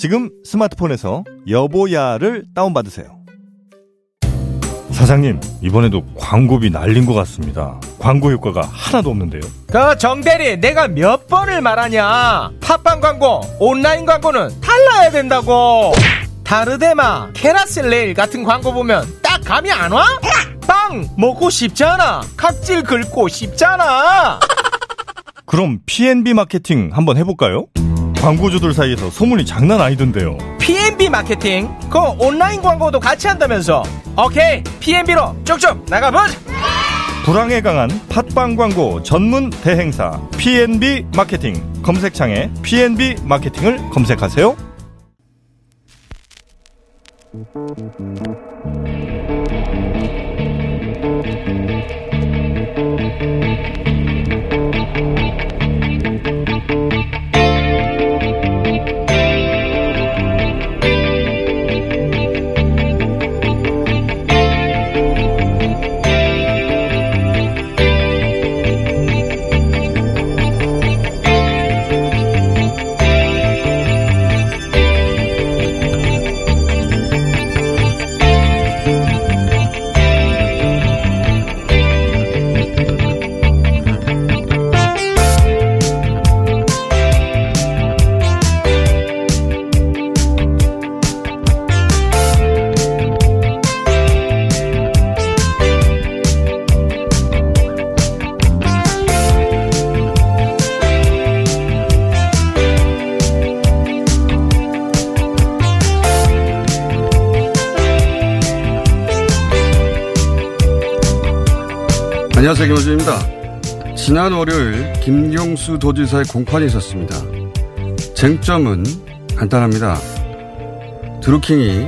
지금 스마트폰에서 여보야를 다운받으세요. 사장님, 이번에도 광고비 날린 것 같습니다. 광고 효과가 하나도 없는데요. 그 정대리, 내가 몇 번을 말하냐? 팟빵 광고, 온라인 광고는 달라야 된다고. 다르데마, 캐라셀레일 같은 광고 보면 딱 감이 안 와? 빵 먹고 싶잖아. 각질 긁고 싶잖아. 그럼 P&B 마케팅 한번 해볼까요? 광고주들 사이에서 소문이 장난 아니던데요. P&B 마케팅, 그 온라인 광고도 같이 한다면서. 오케이, P&B로 쭉쭉 나가보자. 불황에 강한 팟빵 광고 전문 대행사 P&B 마케팅 검색창에 P&B 마케팅을 검색하세요. 지난 월요일 김경수 도지사의 공판이 있었습니다. 쟁점은 간단합니다. 드루킹이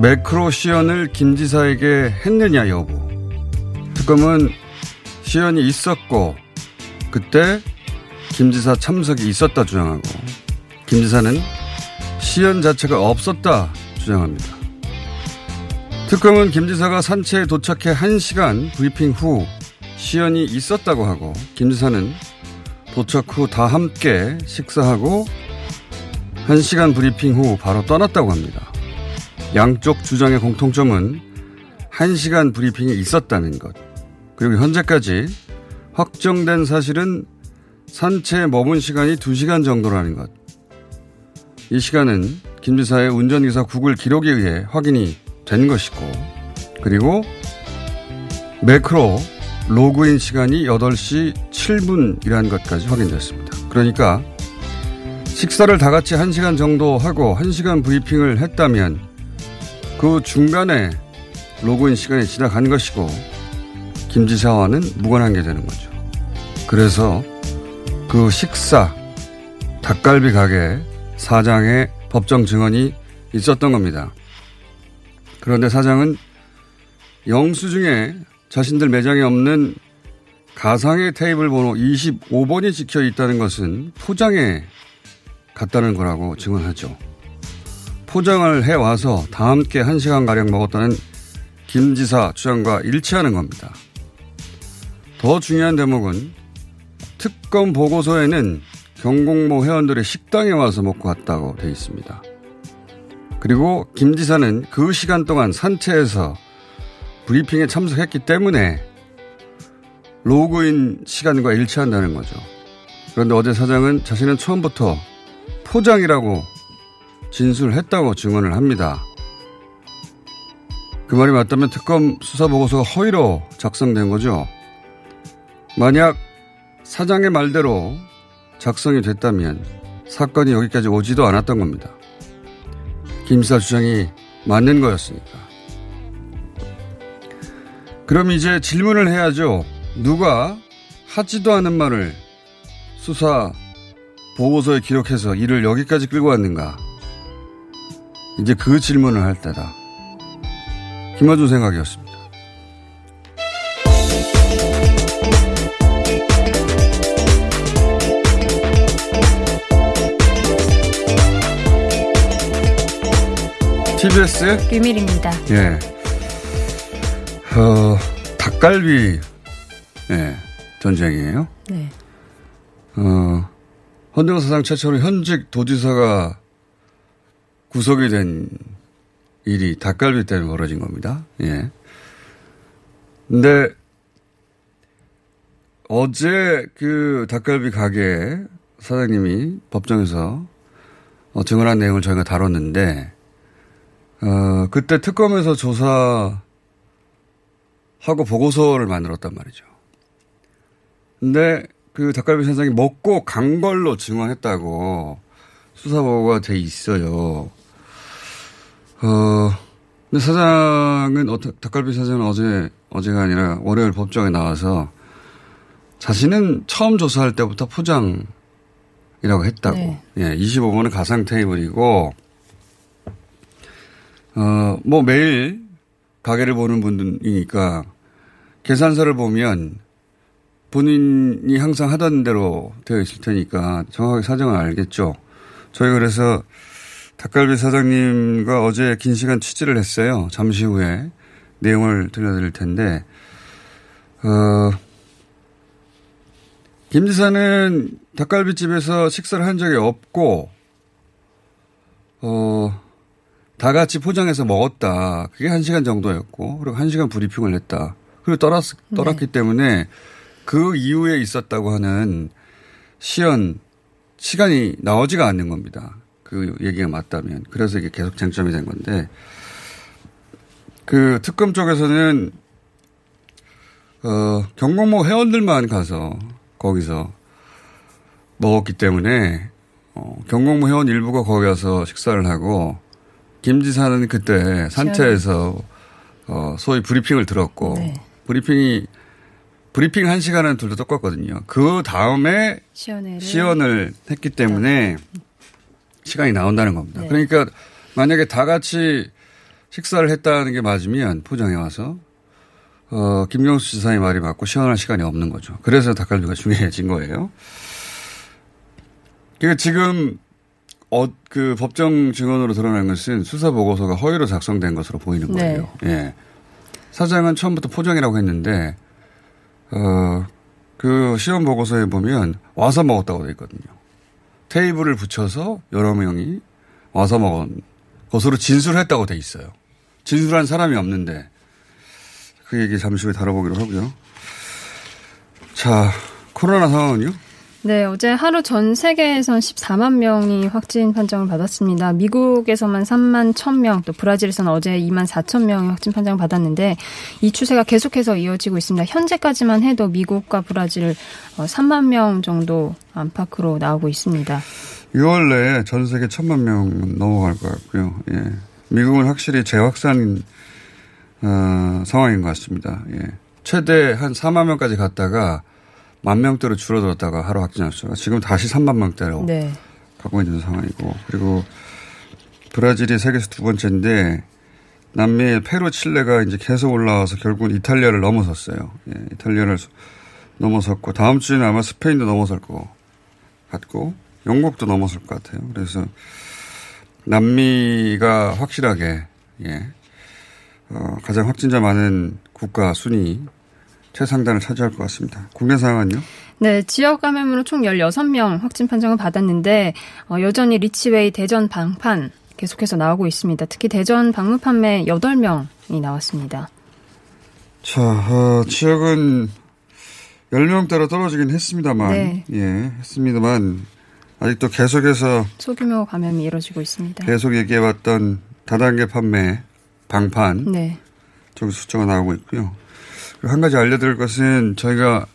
매크로 시연을 김 지사에게 했느냐 여부. 특검은 시연이 있었고 그때 김 지사 참석이 있었다 주장하고 김 지사는 시연 자체가 없었다 주장합니다. 특검은 김 지사가 산채에 도착해 1시간 브리핑 후 시연이 있었다고 하고 김 지사는 도착 후 다 함께 식사하고 1시간 브리핑 후 바로 떠났다고 합니다. 양쪽 주장의 공통점은 1시간 브리핑이 있었다는 것. 그리고 현재까지 확정된 사실은 산채에 머문 시간이 2시간 정도라는 것. 이 시간은 김 지사의 운전기사 구글 기록에 의해 확인이 된 것이고 그리고 매크로 로그인 시간이 8시 7분이라는 것까지 확인됐습니다. 그러니까 식사를 다 같이 1시간 정도 하고 1시간 브리핑을 했다면 그 중간에 로그인 시간이 지나간 것이고 김 지사와는 무관한 게 되는 거죠. 그래서 그 식사 닭갈비 가게 사장의 법정 증언이 있었던 겁니다. 그런데 사장은 영수증에 자신들 매장에 없는 가상의 테이블 번호 25번이 찍혀 있다는 것은 포장에 갔다는 거라고 증언하죠. 포장을 해와서 다 함께 1시간가량 먹었다는 김 지사 주장과 일치하는 겁니다. 더 중요한 대목은 특검 보고서에는 경공모 회원들의 식당에 와서 먹고 왔다고 돼 있습니다. 그리고 김 지사는 그 시간 동안 산채에서 브리핑에 참석했기 때문에 로그인 시간과 일치한다는 거죠. 그런데 어제 사장은 자신은 처음부터 포장이라고 진술했다고 증언을 합니다. 그 말이 맞다면 특검 수사 보고서가 허위로 작성된 거죠. 만약 사장의 말대로 작성이 됐다면 사건이 여기까지 오지도 않았던 겁니다. 김사 주장이 맞는 거였으니까. 그럼 이제 질문을 해야죠. 누가 하지도 않은 말을 수사 보고서에 기록해서 이를 여기까지 끌고 왔는가? 이제 그 질문을 할 때다. 김어준 생각이었습니다. TBS 류밀입니다. 예. 어, 닭갈비 예, 전쟁이에요. 네. 어, 헌병 사상 최초로 현직 도지사가 구속이 된 일이 닭갈비 때문에 벌어진 겁니다. 예. 근데 어제 그 닭갈비 가게 사장님이 법정에서 어, 증언한 내용을 저희가 다뤘는데 어, 그때 특검에서 조사 하고 보고서를 만들었단 말이죠. 근데 그 닭갈비 사장이 먹고 간 걸로 증언했다고 수사보고가 돼 있어요. 어, 근데 사장은, 어, 닭갈비 사장은 어제, 어제가 아니라 월요일 법정에 나와서 자신은 처음 조사할 때부터 포장이라고 했다고. 네. 예, 25번은 가상 테이블이고, 어, 뭐 매일 가게를 보는 분이니까 계산서를 보면 본인이 항상 하던 대로 되어 있을 테니까 정확하게 사정을 알겠죠. 저희 그래서 닭갈비 사장님과 어제 긴 시간 취재를 했어요. 잠시 후에 내용을 들려드릴 텐데, 어, 김 지사는 닭갈비집에서 식사를 한 적이 없고, 어, 다 같이 포장해서 먹었다. 그게 한 시간 정도였고, 그리고 한 시간 브리핑을 했다. 그리고 떠났, 떠났기 네. 때문에 그 이후에 있었다고 하는 시연, 시간이 나오지가 않는 겁니다. 그 얘기가 맞다면. 그래서 이게 계속 쟁점이 된 건데, 그 특검 쪽에서는, 어, 경공모 회원들만 가서 거기서 먹었기 때문에, 어, 경공모 회원 일부가 거기 가서 식사를 하고, 김 지사는 그때 산채에서 어, 소위 브리핑을 들었고, 네. 브리핑이 브리핑 한 시간은 둘 다 똑같거든요. 그 다음에 시연회를. 시연을 했기 때문에 시간이 나온다는 겁니다. 네. 그러니까 만약에 다 같이 식사를 했다는 게 맞으면 포장해 와서 어, 김경수 지사의 말이 맞고 시연할 시간이 없는 거죠. 그래서 닭갈비가 중요해진 거예요. 그러니까 지금 어, 그 법정 증언으로 드러난 것은 수사 보고서가 허위로 작성된 것으로 보이는 네. 거예요. 네. 예. 사장은 처음부터 포장이라고 했는데 어, 그 시험 보고서에 보면 와서 먹었다고 돼 있거든요. 테이블을 붙여서 여러 명이 와서 먹은 것으로 진술했다고 돼 있어요. 진술한 사람이 없는데 그 얘기 잠시 후에 다뤄보기로 하고요. 자, 코로나 상황은요? 네, 어제 하루 전 세계에선 14만 명이 확진 판정을 받았습니다. 미국에서만 3만 1,000명, 또 브라질에서는 어제 2만 4천 명이 확진 판정을 받았는데 이 추세가 계속해서 이어지고 있습니다. 현재까지만 해도 미국과 브라질 3만 어, 명 정도 안팎으로 나오고 있습니다. 6월 내에 전 세계 1천만 명 넘어갈 것 같고요. 예. 미국은 확실히 재확산 어, 상황인 것 같습니다. 예. 최대 한 4만 명까지 갔다가 만 명대로 줄어들었다가 하루 확진자 수가 지금 다시 3만 명대로 네. 가고 있는 상황이고 그리고 브라질이 세계에서 두 번째인데 남미 페루, 칠레가 이제 계속 올라와서 결국은 이탈리아를 넘어섰어요. 예, 이탈리아를 넘어섰고 다음 주에는 아마 스페인도 넘어설 것 같고 영국도 넘어설 것 같아요. 그래서 남미가 확실하게 예, 어, 가장 확진자 많은 국가 순위 최상단을 차지할 것 같습니다. 국내 상황은요? 네, 지역 감염으로 총 16명 확진 판정을 받았는데 어, 여전히 리치웨이 대전 방판 계속해서 나오고 있습니다. 특히 대전 방문 판매 8명이 나왔습니다. 자, 어, 지역은 10명대로 떨어지긴 했습니다만, 네. 예, 했습니다만, 아직도 계속해서 소규모 감염이 이뤄지고 있습니다. 계속 얘기해 왔던 다단계 판매, 방판, 네. 저기 숫자가 나오고 있고요. 한 가지 알려드릴 것은 저희가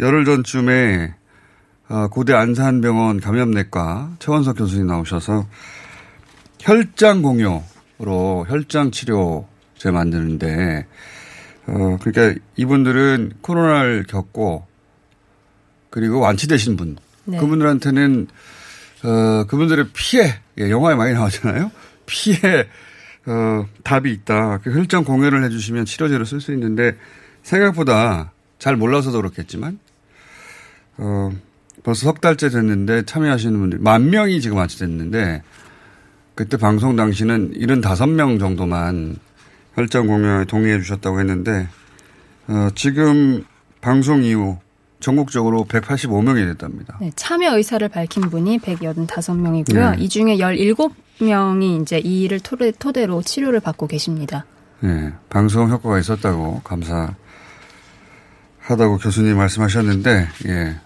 열흘 전쯤에 어, 고대 안산병원 감염내과 최원석 교수님 나오셔서 혈장 공유로 혈장 치료제 만드는데 어 그러니까 이분들은 코로나를 겪고 그리고 완치되신 분 네. 그분들한테는 어, 그분들의 피해 예, 영화에 많이 나오잖아요. 피해 어, 답이 있다. 그 혈전 공연을 해주시면 치료제로 쓸 수 있는데 생각보다 잘 몰라서도 그렇겠지만 어, 벌써 석 달째 됐는데 참여하시는 분들이 만 명이 지금 완치됐는데 그때 방송 당시는 75명 정도만 혈전 공연에 동의해 주셨다고 했는데 어, 지금 방송 이후 전국적으로 185명이 됐답니다. 네, 참여 의사를 밝힌 분이 185명이고요. 네. 이 중에 17명이 이제 이 일을 토대, 토대로 치료를 받고 계십니다. 예, 방송 효과가 있었다고 감사 하다고 교수님 말씀하셨는데, 예.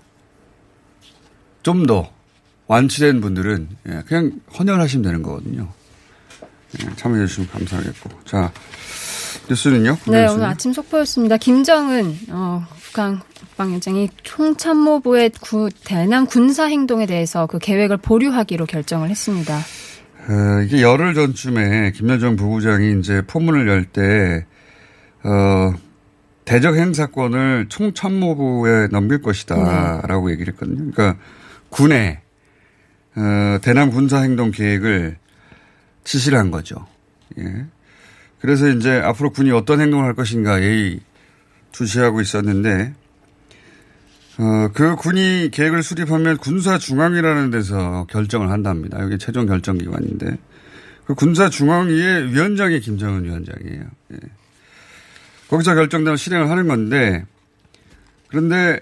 좀 더 완치된 분들은 예, 그냥 헌혈하시면 되는 거거든요. 예, 참여해 주시면 감사하겠고. 자, 뉴스는요? 네, 뉴스는? 오늘 아침 속보였습니다. 김정은 어, 북한 국방위원장이 총참모부의 구, 대남 군사 행동에 대해서 그 계획을 보류하기로 결정을 했습니다. 어, 이게 열흘 전쯤에 김여정 부부장이 이제 포문을 열 때, 어, 대적 행사권을 총참모부에 넘길 것이다. 라고 얘기를 했거든요. 그러니까 군에, 어, 대남 군사 행동 계획을 지시를 한 거죠. 예. 그래서 이제 앞으로 군이 어떤 행동을 할 것인가 예의 주시하고 있었는데, 어, 그 군이 계획을 수립하면 군사중앙이라는 데서 결정을 한답니다. 여기 최종 결정 기관인데. 그 군사중앙위의 위원장이 김정은 위원장이에요. 예. 거기서 결정되면 실행을 하는 건데, 그런데,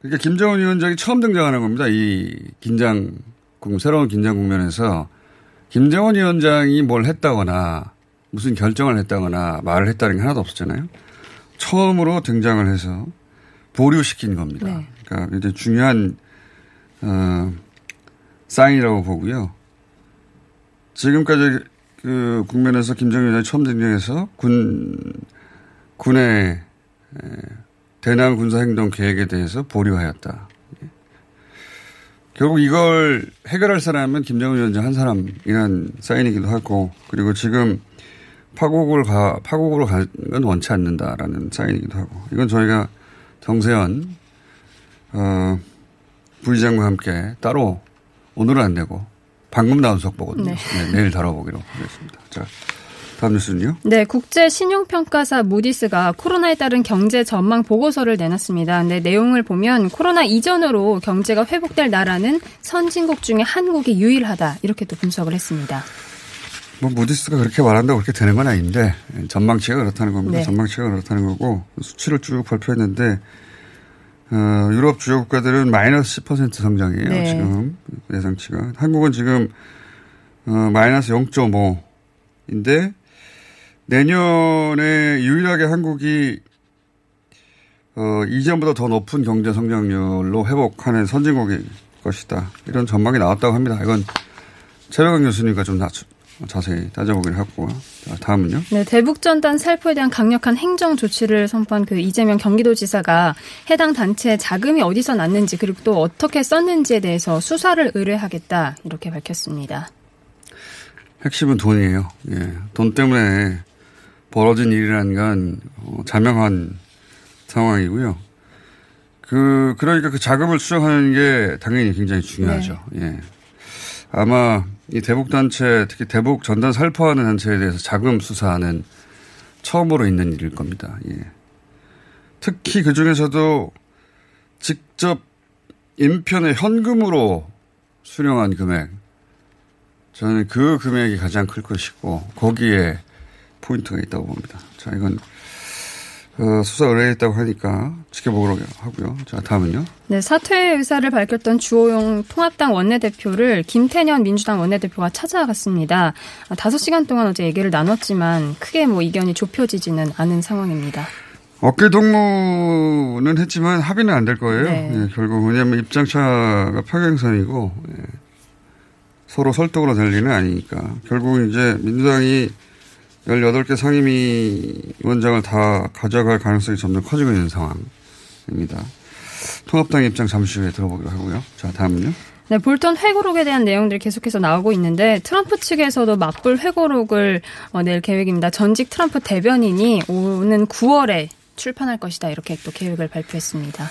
그러니까 김정은 위원장이 처음 등장하는 겁니다. 이 긴장, 국- 새로운 긴장 국면에서 김정은 위원장이 뭘 했다거나 무슨 결정을 했다거나 말을 했다는 게 하나도 없었잖아요. 처음으로 등장을 해서 보류시킨 겁니다. 네. 그러니까 이제 중요한 어, 사인이라고 보고요. 지금까지 그 국면에서 김정일 위원장이 처음 등장해서 군 군의 에, 대남 군사 행동 계획에 대해서 보류하였다. 예. 결국 이걸 해결할 사람은 김정은 위원장 한 사람이란 사인이기도 하고 그리고 지금 파국을 가 파국으로 가는 건 원치 않는다라는 사인이기도 하고 이건 저희가 정세현 어, 부의장과 함께 따로 오늘은 안 되고 방금 나온 속보거든요. 네. 네, 내일 다뤄보기로 하겠습니다. 자, 다음 뉴스는요. 네, 국제 신용평가사 무디스가 코로나에 따른 경제 전망 보고서를 내놨습니다. 근데 내용을 보면 코로나 이전으로 경제가 회복될 나라는 선진국 중에 한국이 유일하다 이렇게 또 분석을 했습니다. 뭐 무디스가 그렇게 말한다고 그렇게 되는 건 아닌데 전망치가 그렇다는 겁니다. 네. 전망치가 그렇다는 거고 수치를 쭉 발표했는데 어, 유럽 주요 국가들은 마이너스 10% 성장이에요. 네. 지금 예상치가 한국은 지금 어, 마이너스 0.5인데 내년에 유일하게 한국이 어, 이전보다 더 높은 경제 성장률로 회복하는 선진국일 것이다. 이런 전망이 나왔다고 합니다. 이건 최백원 교수님과 좀 나- 자세히 따져보기로 하고 자, 다음은요. 네, 대북전단 살포에 대한 강력한 행정 조치를 선포한 그 이재명 경기도지사가 해당 단체에 자금이 어디서 났는지 그리고 또 어떻게 썼는지에 대해서 수사를 의뢰하겠다 이렇게 밝혔습니다. 핵심은 돈이에요. 예. 돈 때문에 벌어진 일이라는 건 어, 자명한 상황이고요. 그 그러니까 그 자금을 수정하는 게 당연히 굉장히 중요하죠. 예. 아마 이 대북 단체 특히 대북 전단 살포하는 단체에 대해서 자금 수사는 처음으로 있는 일일 겁니다. 예. 특히 그 중에서도 직접 인편에 현금으로 수령한 금액 저는 그 금액이 가장 클 것이고 거기에 포인트가 있다고 봅니다. 자 이건 어, 수사 의뢰했다고 하니까 지켜보도록 하고요. 자 다음은요. 네, 사퇴 의사를 밝혔던 주호영 통합당 원내대표를 김태년 민주당 원내대표가 찾아갔습니다. 아, 다섯 시간 동안 어제 얘기를 나눴지만 크게 뭐 이견이 좁혀지지는 않은 상황입니다. 어깨 동무는 했지만 합의는 안 될 거예요. 네. 예, 결국 왜냐하면 입장차가 평행선이고 예, 서로 설득으로 될 일은 아니니까 결국 이제 민주당이 18개 상임위원장을 다 가져갈 가능성이 점점 커지고 있는 상황입니다. 통합당 입장 잠시 후에 들어보기로 하고요. 자 다음은요. 네, 볼턴 회고록에 대한 내용들이 계속해서 나오고 있는데 트럼프 측에서도 맞불 회고록을 어, 낼 계획입니다. 전직 트럼프 대변인이 오는 9월에 출판할 것이다 이렇게 또 계획을 발표했습니다.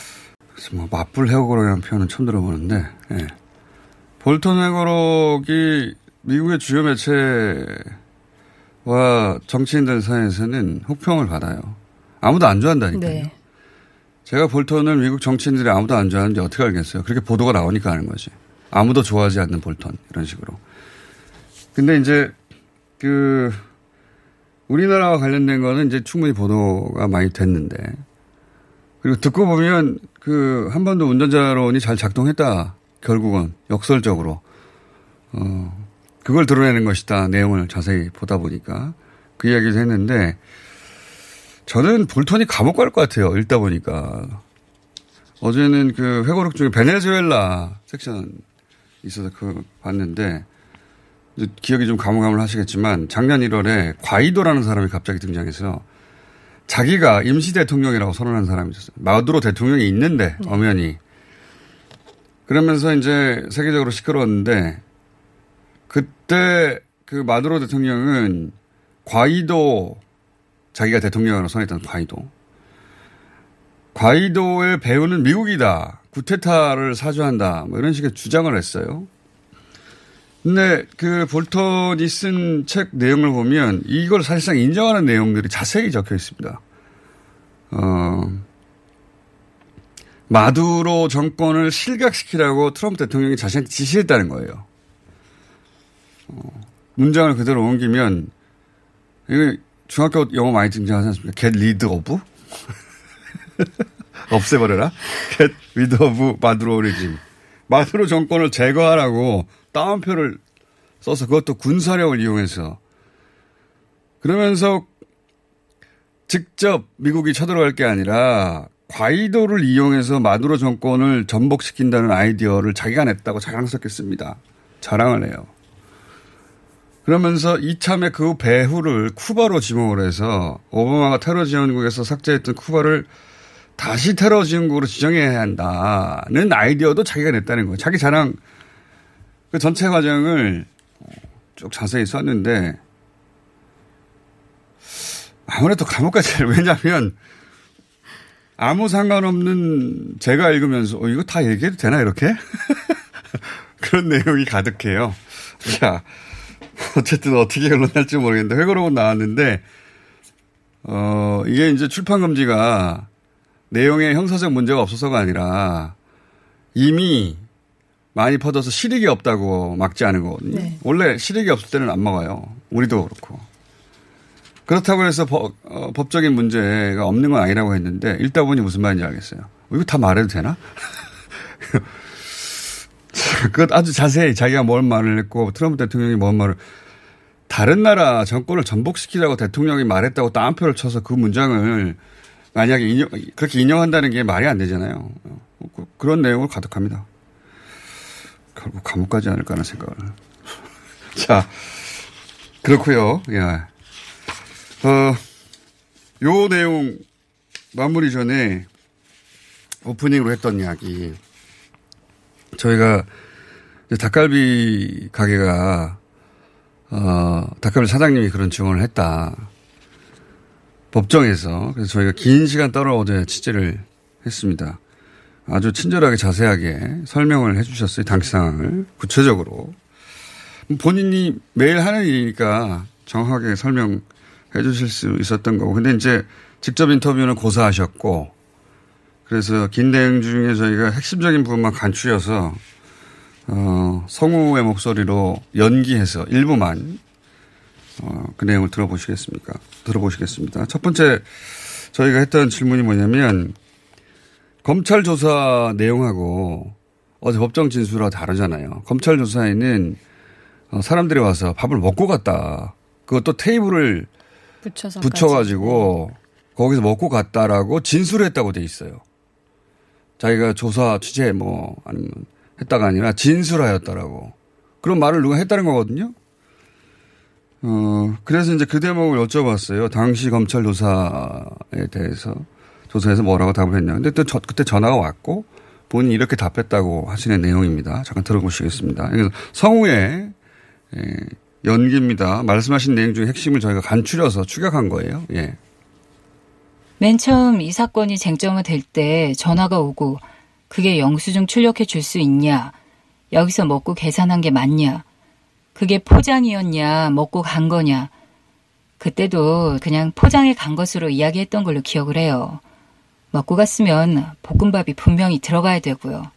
뭐 맞불 회고록이라는 표현은 처음 들어보는데 예. 볼턴 회고록이 미국의 주요 매체 와 정치인들 사이에서는 혹평을 받아요. 아무도 안 좋아한다니까요. 네. 제가 볼턴을 미국 정치인들이 아무도 안 좋아하는지 어떻게 알겠어요. 그렇게 보도가 나오니까 하는 거지. 아무도 좋아하지 않는 볼턴 이런 식으로. 근데 이제 그 우리나라와 관련된 거는 이제 충분히 보도가 많이 됐는데 그리고 듣고 보면 그한 번도 운전자론이 잘 작동했다. 결국은 역설적으로 어 그걸 드러내는 것이다. 내용을 자세히 보다 보니까 그 이야기를 했는데 저는 볼턴이 감옥 갈 것 같아요. 읽다 보니까 어제는 그 회고록 중에 베네수엘라 섹션 있어서 그 봤는데 기억이 좀 가물가물하시겠지만 작년 1월에 과이도라는 사람이 갑자기 등장해서 자기가 임시 대통령이라고 선언한 사람이 있었어요. 마두로 대통령이 있는데 네. 엄연히 그러면서 이제 세계적으로 시끄러웠는데 그때 그 마두로 대통령은 과이도 자기가 대통령으로 선했던 과이도 과이도의 배우는 미국이다. 구테타를 사주한다. 뭐 이런 식의 주장을 했어요. 근데 그 볼턴이 쓴 책 내용을 보면 이걸 사실상 인정하는 내용들이 자세히 적혀 있습니다. 어, 마두로 정권을 실각시키라고 트럼프 대통령이 자신한테 지시했다는 거예요. 어, 문장을 그대로 옮기면 이거 중학교 영어 많이 등장하지 않습니까? get rid of? 없애버려라? get rid of 마두로 리짐. 마두로 정권을 제거하라고 따옴표를 써서 그것도 군사력을 이용해서 그러면서 직접 미국이 쳐들어갈 게 아니라 과이도를 이용해서 마두로 정권을 전복시킨다는 아이디어를 자기가 냈다고 자랑스럽게 씁니다. 자랑을 해요. 그러면서 이참에 그 배후를 쿠바로 지목을 해서 오바마가 테러 지원국에서 삭제했던 쿠바를 다시 테러 지원국으로 지정해야 한다는 아이디어도 자기가 냈다는 거예요. 자기 자랑 그 전체 과정을 쭉 자세히 썼는데 아무래도 감옥 가지 왜냐하면 아무 상관없는 제가 읽으면서 어, 이거 다 얘기해도 되나 이렇게 그런 내용이 가득해요. 자 어쨌든 어떻게 결론날지 모르겠는데 회고록은 나왔는데 어 이게 이제 출판 금지가 내용에 형사적 문제가 없어서가 아니라 이미 많이 퍼져서 실익이 없다고 막지 않은 거거든요. 네. 원래 실익이 없을 때는 안 막아요. 우리도 그렇고. 그렇다고 해서 법, 어, 법적인 문제가 없는 건 아니라고 했는데 읽다 보니 무슨 말인지 알겠어요. 어, 이거 다 말해도 되나? 그것 아주 자세히 자기가 뭔 말을 했고 트럼프 대통령이 뭔 말을 다른 나라 정권을 전복시키라고 대통령이 말했다고 따옴표를 쳐서 그 문장을 만약에 인용, 그렇게 인용한다는 게 말이 안 되잖아요. 그, 그런 내용을 가득합니다. 결국 감옥 가지 않을까 하는 생각을. 자, 그렇고요 예. 어, 요 내용 마무리 전에 오프닝으로 했던 이야기. 저희가 닭갈비 가게가 어, 닭갈비 사장님이 그런 증언을 했다. 법정에서. 그래서 저희가 긴 시간 따로 어제 취재를 했습니다. 아주 친절하게 자세하게 설명을 해 주셨어요. 당시 상황을. 구체적으로. 본인이 매일 하는 일이니까 정확하게 설명해 주실 수 있었던 거고. 근데 이제 직접 인터뷰는 고사하셨고 그래서 긴 내용 중에 저희가 핵심적인 부분만 간추려서 어, 성우의 목소리로 연기해서 일부만 어, 그 내용을 들어보시겠습니까? 들어보시겠습니다. 첫 번째 저희가 했던 질문이 뭐냐면 검찰 조사 내용하고 어제 법정 진술하고 다르잖아요. 검찰 조사에는 어, 사람들이 와서 밥을 먹고 갔다. 그것도 테이블을 붙여서 붙여가지고 거기서 먹고 갔다라고 진술했다고 돼 있어요. 자기가 조사 취재 뭐 아니면 했다가 아니라 진술하였다라고 그런 말을 누가 했다는 거거든요. 어 그래서 이제 그 대목을 여쭤봤어요. 당시 검찰 조사에 대해서 조사에서 뭐라고 답을 했냐. 근데 또 저, 그때 전화가 왔고 본인이 이렇게 답했다고 하시는 내용입니다. 잠깐 들어보시겠습니다. 그래서 성우의 예, 연기입니다. 말씀하신 내용 중에 핵심을 저희가 간추려서 추격한 거예요. 예. 맨 처음 이 사건이 쟁점화 될 때 전화가 오고 그게 영수증 출력해 줄 수 있냐? 여기서 먹고 계산한 게 맞냐? 그게 포장이었냐? 먹고 간 거냐? 그때도 그냥 포장해 간 것으로 이야기했던 걸로 기억을 해요. 먹고 갔으면 볶음밥이 분명히 들어가야 되고요.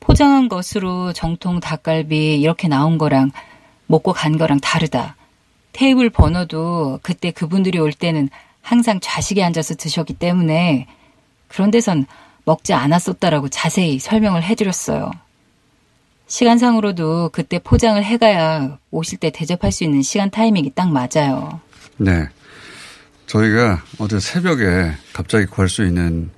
포장한 것으로 정통 닭갈비 이렇게 나온 거랑 먹고 간 거랑 다르다. 테이블 번호도 그때 그분들이 올 때는 항상 좌식에 앉아서 드셨기 때문에 그런 데선 먹지 않았었다라고 자세히 설명을 해드렸어요. 시간상으로도 그때 포장을 해가야 오실 때 대접할 수 있는 시간 타이밍이 딱 맞아요. 네. 저희가 어제 새벽에 갑자기 구할 수 있는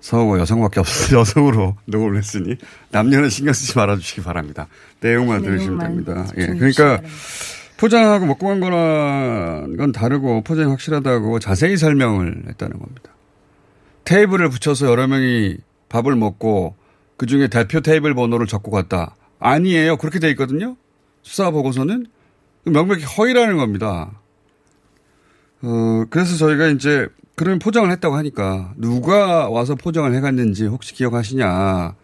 서우가 여성밖에 없어서 여성으로 녹음을 했으니 남녀는 신경 쓰지 말아주시기 바랍니다. 내용만 들으시면 됩니다. 예. 그러니까 포장하고 먹고 간 거랑 건 다르고 포장이 확실하다고 자세히 설명을 했다는 겁니다. 테이블을 붙여서 여러 명이 밥을 먹고 그 중에 대표 테이블 번호를 적고 갔다. 아니에요. 그렇게 돼 있거든요. 수사 보고서는 명백히 허위라는 겁니다. 어, 그래서 저희가 이제 그런 포장을 했다고 하니까 누가 와서 포장을 해갔는지 혹시 기억하시냐.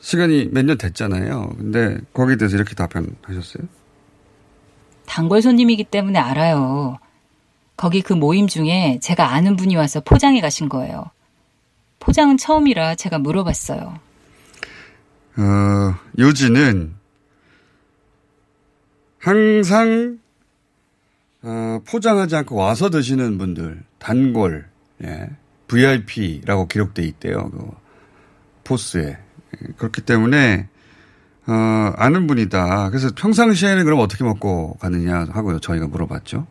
시간이 몇 년 됐잖아요. 근데 거기에 대해서 이렇게 답변하셨어요. 단골 손님이기 때문에 알아요. 거기 그 모임 중에 제가 아는 분이 와서 포장해 가신 거예요. 포장은 처음이라 제가 물어봤어요. 어, 요지는 항상 어, 포장하지 않고 와서 드시는 분들 단골 예, VIP라고 기록돼 있대요. 그 포스에 그렇기 때문에 어, 아는 분이다. 그래서 평상시에는 그럼 어떻게 먹고 가느냐 하고요. 저희가 물어봤죠.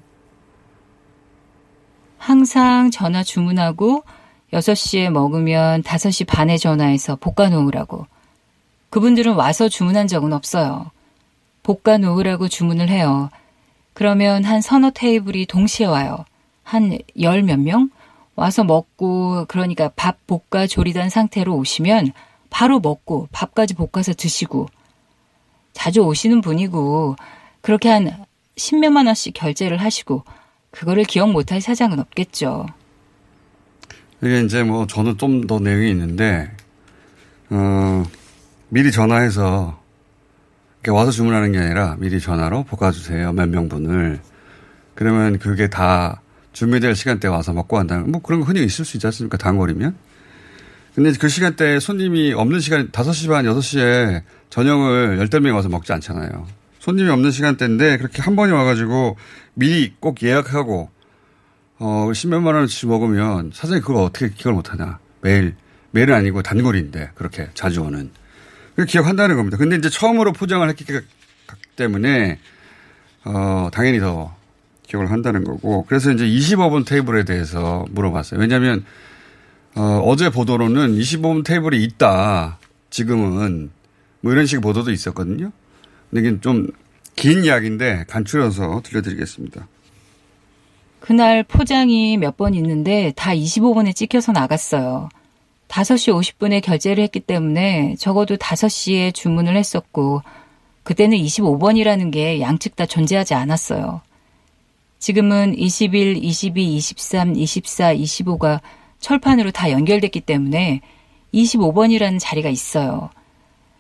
항상 전화 주문하고 6시에 먹으면 5시 반에 전화해서 볶아 놓으라고. 그분들은 와서 주문한 적은 없어요. 볶아 놓으라고 주문을 해요. 그러면 한 서너 테이블이 동시에 와요. 한 열 몇 명? 와서 먹고, 그러니까 밥 볶아 조리단 상태로 오시면 바로 먹고 밥까지 볶아서 드시고. 자주 오시는 분이고, 그렇게 한 십몇만 원씩 결제를 하시고, 그거를 기억 못할 사장은 없겠죠. 이게 이제 뭐 저는 좀 더 내용이 있는데, 어, 미리 전화해서 와서 주문하는 게 아니라 미리 전화로 볶아주세요. 몇 명분을. 그러면 그게 다 준비될 시간대에 와서 먹고 간다는, 뭐 그런 거 흔히 있을 수 있지 않습니까? 단골이면. 근데 그 시간대에 손님이 없는 시간, 5시 반, 6시에 저녁을 열댓 명이 와서 먹지 않잖아요. 손님이 없는 시간대인데 그렇게 한 번에 와가지고 미리 꼭 예약하고, 어, 십몇만 원어치 먹으면 사장님 그걸 어떻게 기억을 못하냐. 매일, 매일은 아니고 단골인데 그렇게 자주 오는. 기억한다는 겁니다. 근데 이제 처음으로 포장을 했기 때문에, 어, 당연히 더 기억을 한다는 거고. 그래서 이제 25분 테이블에 대해서 물어봤어요. 왜냐하면, 어, 어제 보도로는 25분 테이블이 있다. 지금은. 뭐 이런 식의 보도도 있었거든요. 이게 좀 긴 이야기인데 간추려서 들려드리겠습니다. 그날 포장이 몇 번 있는데 다 25분에 찍혀서 나갔어요. 5시 50분에 결제를 했기 때문에 적어도 5시에 주문을 했었고, 그때는 25번이라는 게 양측 다 존재하지 않았어요. 지금은 21, 22, 23, 24, 25가 철판으로 다 연결됐기 때문에 25번이라는 자리가 있어요.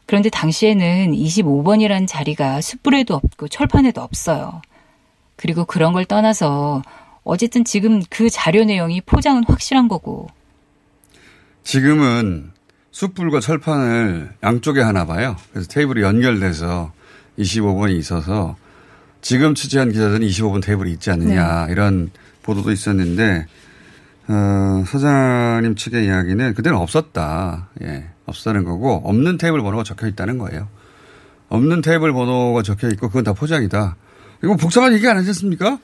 그런데 당시에는 25번이라는 자리가 숯불에도 없고 철판에도 없어요. 그리고 그런 걸 떠나서 어쨌든 지금 그 자료 내용이 포장은 확실한 거고 지금은 숯불과 철판을 양쪽에 하나 봐요. 그래서 테이블이 연결돼서 25번이 있어서 지금 취재한 기자들은 25번 테이블이 있지 않느냐 네. 이런 보도도 있었는데 어, 사장님 측의 이야기는 그때는 없었다. 예, 없었다는 거고 없는 테이블 번호가 적혀 있다는 거예요. 없는 테이블 번호가 적혀 있고 그건 다 포장이다. 이거 복잡한 얘기 안 하셨습니까?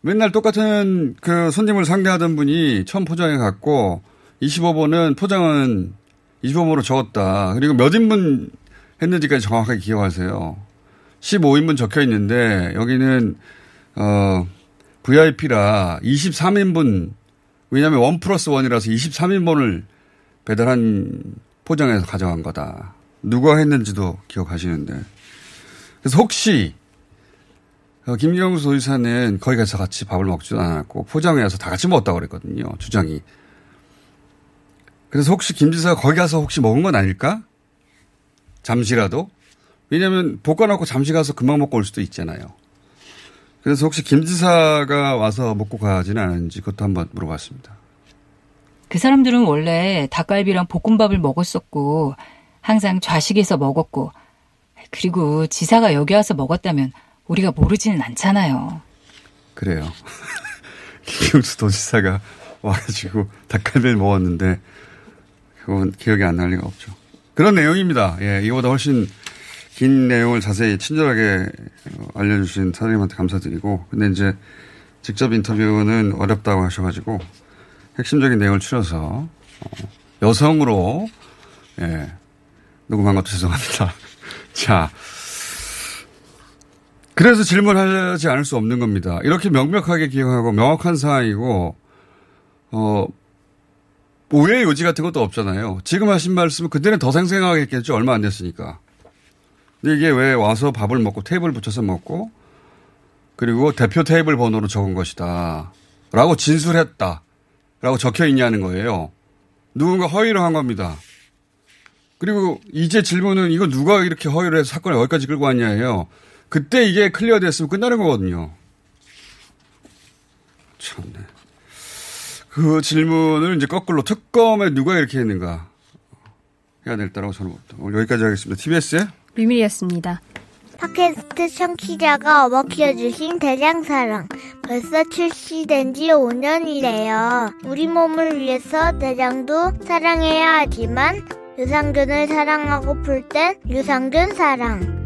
맨날 똑같은 그 손님을 상대하던 분이 처음 포장해 갖고 25번은 포장은 25번으로 적었다. 그리고 몇 인분 했는지까지 정확하게 기억하세요. 15인분 적혀 있는데 여기는 어 VIP라 23인분 왜냐하면 원 플러스 원이라서 23인분을 배달한 포장해서 가져간 거다. 누가 했는지도 기억하시는데. 그래서 혹시 어, 김경수 소지사는 거기 가서 같이 밥을 먹지도 않았고 포장해서 다 같이 먹었다고 그랬거든요. 주장이. 그래서 혹시 김 지사가 거기 가서 혹시 먹은 건 아닐까? 잠시라도? 왜냐하면 볶아놓고 잠시 가서 금방 먹고 올 수도 있잖아요. 그래서 혹시 김 지사가 와서 먹고 가지는 않았는지 그것도 한번 물어봤습니다. 그 사람들은 원래 닭갈비랑 볶음밥을 먹었었고 항상 좌식에서 먹었고 그리고 지사가 여기 와서 먹었다면 우리가 모르지는 않잖아요. 그래요. 김경수 도지사가 와가지고 닭갈비를 먹었는데 그건 기억이 안 날 리가 없죠. 그런 내용입니다. 예, 이거보다 훨씬 긴 내용을 자세히 친절하게 어, 알려주신 사장님한테 감사드리고 근데 이제 직접 인터뷰는 어렵다고 하셔가지고 핵심적인 내용을 추려서 어, 여성으로 예, 녹음한 것도 죄송합니다. 자, 그래서 질문하지 않을 수 없는 겁니다. 이렇게 명백하게 기억하고 명확한 사항이고 어 오해 여지 같은 것도 없잖아요. 지금 하신 말씀은 그때는 더 생생하겠죠. 얼마 안 됐으니까. 근데 이게 왜 와서 밥을 먹고 테이블 붙여서 먹고 그리고 대표 테이블 번호로 적은 것이다. 라고 진술했다. 라고 적혀 있냐는 거예요. 누군가 허위를 한 겁니다. 그리고 이제 질문은 이거 누가 이렇게 허위를 해서 사건을 여기까지 끌고 왔냐예요. 그때 이게 clear 됐으면 끝나는 거거든요. 참네. 그 질문을 이제 거꾸로 특검에 누가 이렇게 했는가 해야 될 때라고 저는 봅니다. 오늘 여기까지 하겠습니다. TBS에 류밀이었습니다. 팟캐스트 청취자가 어머 키워주신 대장사랑. 벌써 출시된 지 5년이래요. 우리 몸을 위해서 대장도 사랑해야 하지만 유산균을 사랑하고플 땐 유산균 사랑.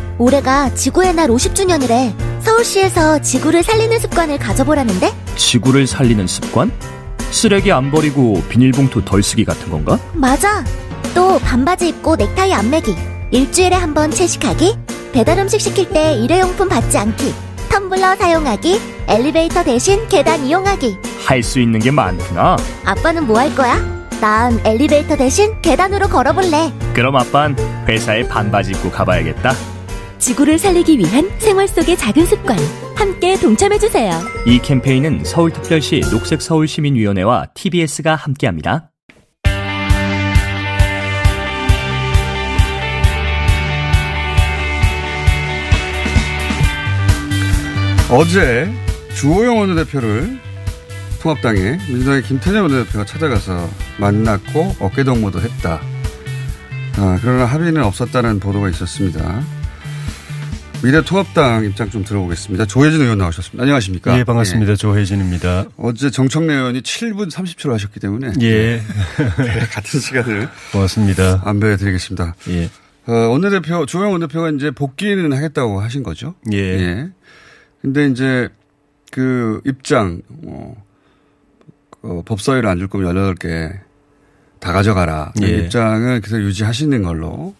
올해가 지구의 날 50주년이래. 서울시에서 지구를 살리는 습관을 가져보라는데? 지구를 살리는 습관? 쓰레기 안 버리고 비닐봉투 덜 쓰기 같은 건가? 맞아. 또 반바지 입고 넥타이 안 매기. 일주일에 한 번 채식하기. 배달 음식 시킬 때 일회용품 받지 않기. 텀블러 사용하기. 엘리베이터 대신 계단 이용하기. 할 수 있는 게 많구나. 아빠는 뭐 할 거야? 난 엘리베이터 대신 계단으로 걸어볼래. 그럼 아빤 회사에 반바지 입고 가봐야겠다. 지구를 살리기 위한 생활 속의 작은 습관. 함께 동참해주세요. 이 캠페인은 서울특별시 녹색서울시민위원회와 TBS가 함께합니다. 어제 주호영 원내대표를 통합당에 민주당의 김태년 원내대표가 찾아가서 만났고 어깨동무도 했다. 아, 그러나 합의는 없었다는 보도가 있었습니다. 미래통합당 입장 좀 들어보겠습니다. 조혜진 의원 나오셨습니다. 안녕하십니까? 예, 반갑습니다. 예. 조혜진입니다. 어제 정청래 의원이 7분 30초를 하셨기 때문에. 예. 네, 같은 시간을. 고맙습니다. 안배해 드리겠습니다. 예. 어, 원내대표, 조영 원내대표가 이제 복귀는 하겠다고 하신 거죠? 예. 예. 근데 이제 그 입장, 어, 어 법사위를 안 줄 거면 18개 다 가져가라. 예. 입장을 계속 유지하시는 걸로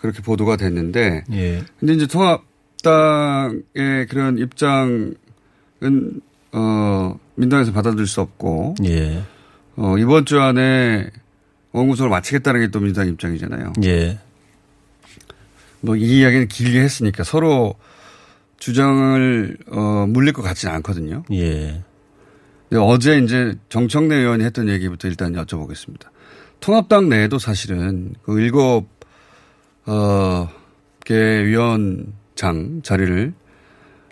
그렇게 보도가 됐는데. 예. 근데 이제 통합당의 그런 입장은, 어, 민당에서 받아들일 수 없고. 예. 어, 이번 주 안에 원구성을 마치겠다는 게 또 민주당 입장이잖아요. 예. 뭐 이 이야기는 길게 했으니까 서로 주장을, 어, 물릴 것 같지는 않거든요. 예. 네, 어제 이제 정청래 의원이 했던 얘기부터 일단 여쭤보겠습니다. 통합당 내에도 사실은 그 일곱, 어, 개 위원장 자리를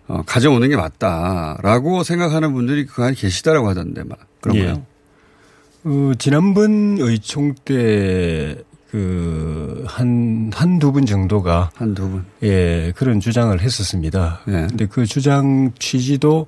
어, 가져오는 게 맞다라고 생각하는 분들이 그 안에 계시다라고 하던데, 막. 그런가요? 예. 어, 지난번 의총 때, 그, 한, 한두 분 정도가. 한두 분. 예, 그런 주장을 했었습니다. 예. 근데 그 주장 취지도,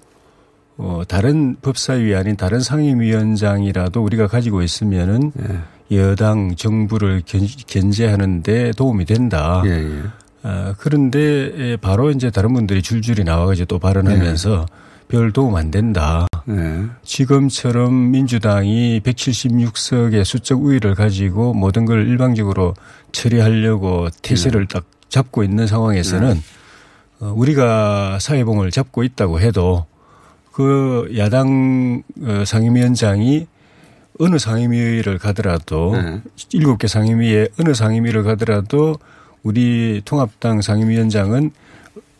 어, 다른 법사위 아닌 다른 상임위원장이라도 우리가 가지고 있으면은 예. 여당 정부를 견, 견제하는데 도움이 된다. 예, 예. 아, 그런데 예, 바로 이제 다른 분들이 줄줄이 나와가지고 또 발언하면서 별 도움 안 된다. 네. 지금처럼 민주당이 176석의 수적 우위를 가지고 모든 걸 일방적으로 처리하려고 태세를 딱 잡고 있는 상황에서는 네. 어, 우리가 사회봉을 잡고 있다고 해도 그 야당 어, 상임위원장이 어느 상임위를 가더라도 네. 일곱 개 상임위에 어느 상임위를 가더라도 우리 통합당 상임위원장은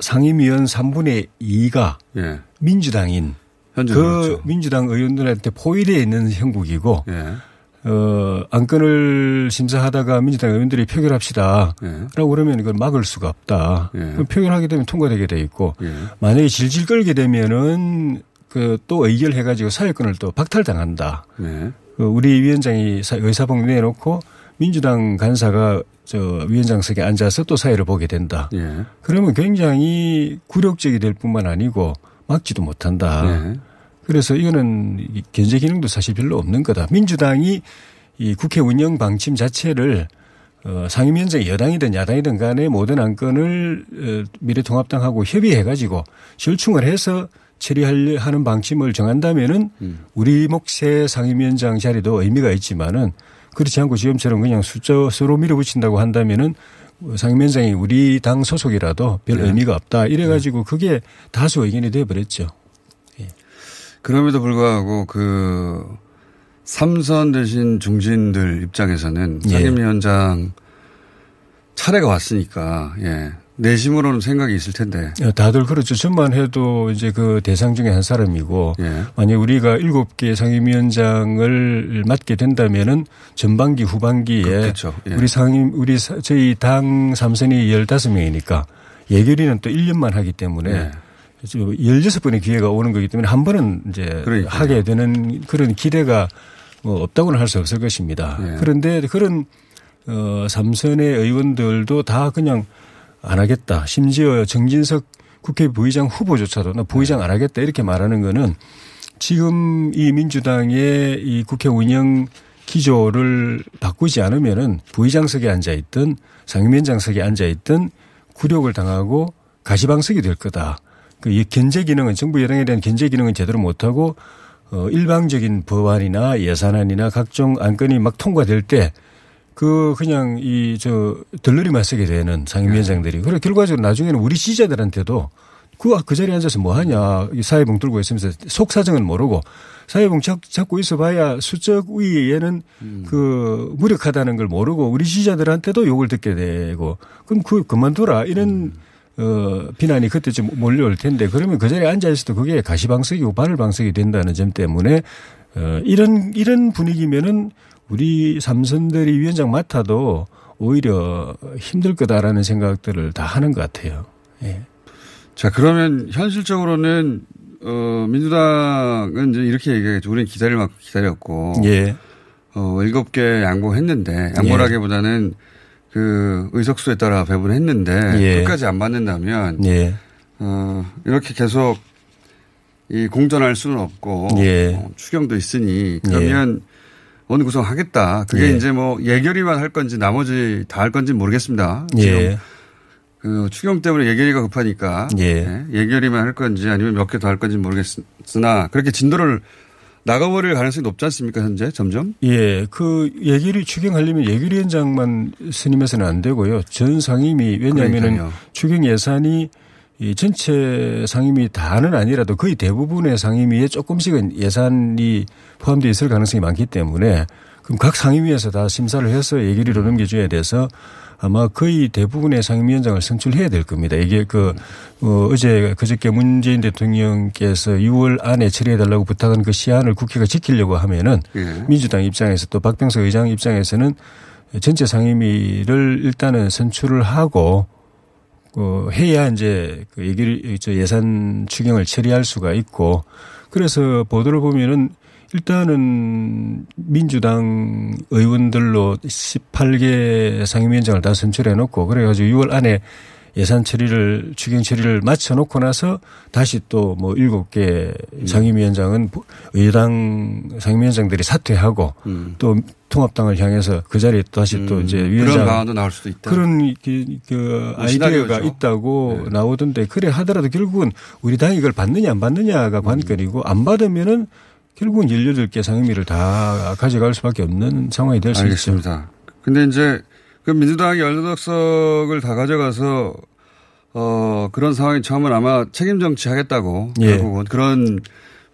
상임위원 3분의 2가 예. 민주당인 그 그렇죠. 민주당 의원들한테 포위되어 있는 형국이고 예. 어, 안건을 심사하다가 민주당 의원들이 표결합시다. 예. 라고 그러면 이걸 막을 수가 없다. 예. 표결하게 되면 통과되게 돼 있고 예. 만약에 질질 끌게 되면은 그 또 의결해가지고 사회권을 또 박탈당한다. 네. 그 우리 위원장이 사- 의사봉 내놓고 민주당 간사가 저 위원장석에 앉아서 또 사회를 보게 된다. 예. 그러면 굉장히 굴욕적이 될 뿐만 아니고 막지도 못한다. 네. 그래서 이거는 이 견제 기능도 사실 별로 없는 거다. 민주당이 이 국회 운영 방침 자체를 어, 상임위원장이 여당이든 야당이든 간에 모든 안건을 어, 미래통합당하고 협의해가지고 절충을 해서 처리하려 하는 방침을 정한다면은 우리 몫의 상임위원장 자리도 의미가 있지만은 그렇지 않고 지금처럼 그냥 숫자 서로 밀어붙인다고 한다면은 상임위원장이 우리 당 소속이라도 별 네. 의미가 없다. 이래 가지고 그게 다수 의견이 돼 버렸죠. 그럼에도 불구하고 그 삼선 대신 중진들 입장에서는 예. 상임위원장 차례가 왔으니까 예 내심으로는 생각이 있을 텐데 어, 다들 그렇죠. 저만 해도 이제 그 대상 중에 한 사람이고 예. 만약 우리가 일곱 개 상임위원장을 맡게 된다면은 전반기 후반기에 그렇겠죠. 예. 우리 상임 우리 사- 저희 당 삼선이 15명이니까 예결위는 또 1년만 하기 때문에 예. 저 16번의 기회가 오는 거기 때문에 한 번은 이제 그러니까요. 하게 되는 그런 기대가 뭐 없다고는 할 수 없을 것입니다. 예. 그런데 그런 어 삼선의 의원들도 다 그냥 안 하겠다. 심지어 정진석 국회 부의장 후보조차도 나 부의장 안 하겠다 이렇게 말하는 거는 지금 이 민주당의 이 국회 운영 기조를 바꾸지 않으면은 부의장석에 앉아 있든 상임위원장석에 앉아 있든 굴욕을 당하고 가시방석이 될 거다. 그이 견제 기능은 정부 여당에 대한 견제 기능은 제대로 못하고 어 일방적인 법안이나 예산안이나 각종 안건이 막 통과될 때 그 그냥 이 저 들러리만 쓰게 되는 상임위원장들이 그래 결과적으로 나중에는 우리 지지자들한테도 그, 그 자리에 앉아서 뭐 하냐. 이 사회봉 들고 있으면서 속 사정은 모르고 사회봉 잡, 잡고 있어 봐야 수적 우위에는 그 무력하다는 걸 모르고 우리 지지자들한테도 욕을 듣게 되고 그럼 그 그만둬라. 이런 어, 비난이 그때쯤 몰려올 텐데 그러면 그 자리에 앉아 있어도 그게 가시방석이고 바늘방석이 된다는 점 때문에 어, 이런, 이런 분위기면은 우리 삼선들이 위원장 맡아도 오히려 힘들 거다라는 생각들을 다 하는 것 같아요. 예. 자 그러면 현실적으로는 어 민주당은 이제 이렇게 얘기하겠죠. 우리는 기다릴 만큼 기다렸고 예. 어 일곱 개 양보했는데 양보라기보다는 그 의석수에 따라 배분했는데 예. 끝까지 안 받는다면 예. 어 이렇게 계속 이 공전할 수는 없고 예. 어, 추경도 있으니 그러면 어느 구성하겠다. 그게 예. 이제 뭐 예결위만 할 건지 나머지 다 할 건지 모르겠습니다. 예. 그 추경 때문에 예결위가 급하니까 예. 예, 결위만할 건지 아니면 몇 개 더 할 건지 모르겠으나 그렇게 진도를 나가버릴 가능성이 높지 않습니까 현재 점점? 예, 그 예결위 추경하려면 예결위원장만 선임해서는 안 되고요. 전 상임위 왜냐하면은 그러니까요. 추경 예산이 이 전체 상임위 다는 아니라도 거의 대부분의 상임위에 조금씩은 예산이 포함되어 있을 가능성이 많기 때문에 그럼 각 상임위에서 다 심사를 해서 예결위로 넘겨줘야 돼서 아마 거의 대부분의 상임위원장을 선출해야 될 겁니다. 이게 그, 어, 어제 그저께 문재인 대통령께서 6월 안에 처리해달라고 부탁한 그 시한을 국회가 지키려고 하면은 예. 민주당 입장에서 또 박병석 의장 입장에서는 전체 상임위를 일단은 선출을 하고 어, 해야 이제 그 얘기를 저 예산 추경을 처리할 수가 있고 그래서 보도를 보면은 일단은 민주당 의원들로 18개 상임위원장을 다 선출해 놓고 그래가지고 6월 안에 예산 처리를 추경 처리를 마쳐 놓고 나서 다시 또 뭐 7개 상임위원장은 의당 상임위원장들이 사퇴하고 또 통합당을 향해서 그 자리에 또 다시 또 이제 위원장 음. 그런 방안도 나올 수도 있다. 그런 그, 그뭐 아이디어가 시나리오죠. 있다고 나오던데 그래 하더라도 결국은 우리 당이 이걸 받느냐 안 받느냐가 관건이고 안 받으면은 결국은 18개 상임위를 다 가져갈 수밖에 없는 상황이 될 수 있죠. 알겠습니다. 근데 이제 그 민주당이 18석을 다 가져가서 어 그런 상황이 처음은 아마 책임 정치 하겠다고 예. 결국은 그런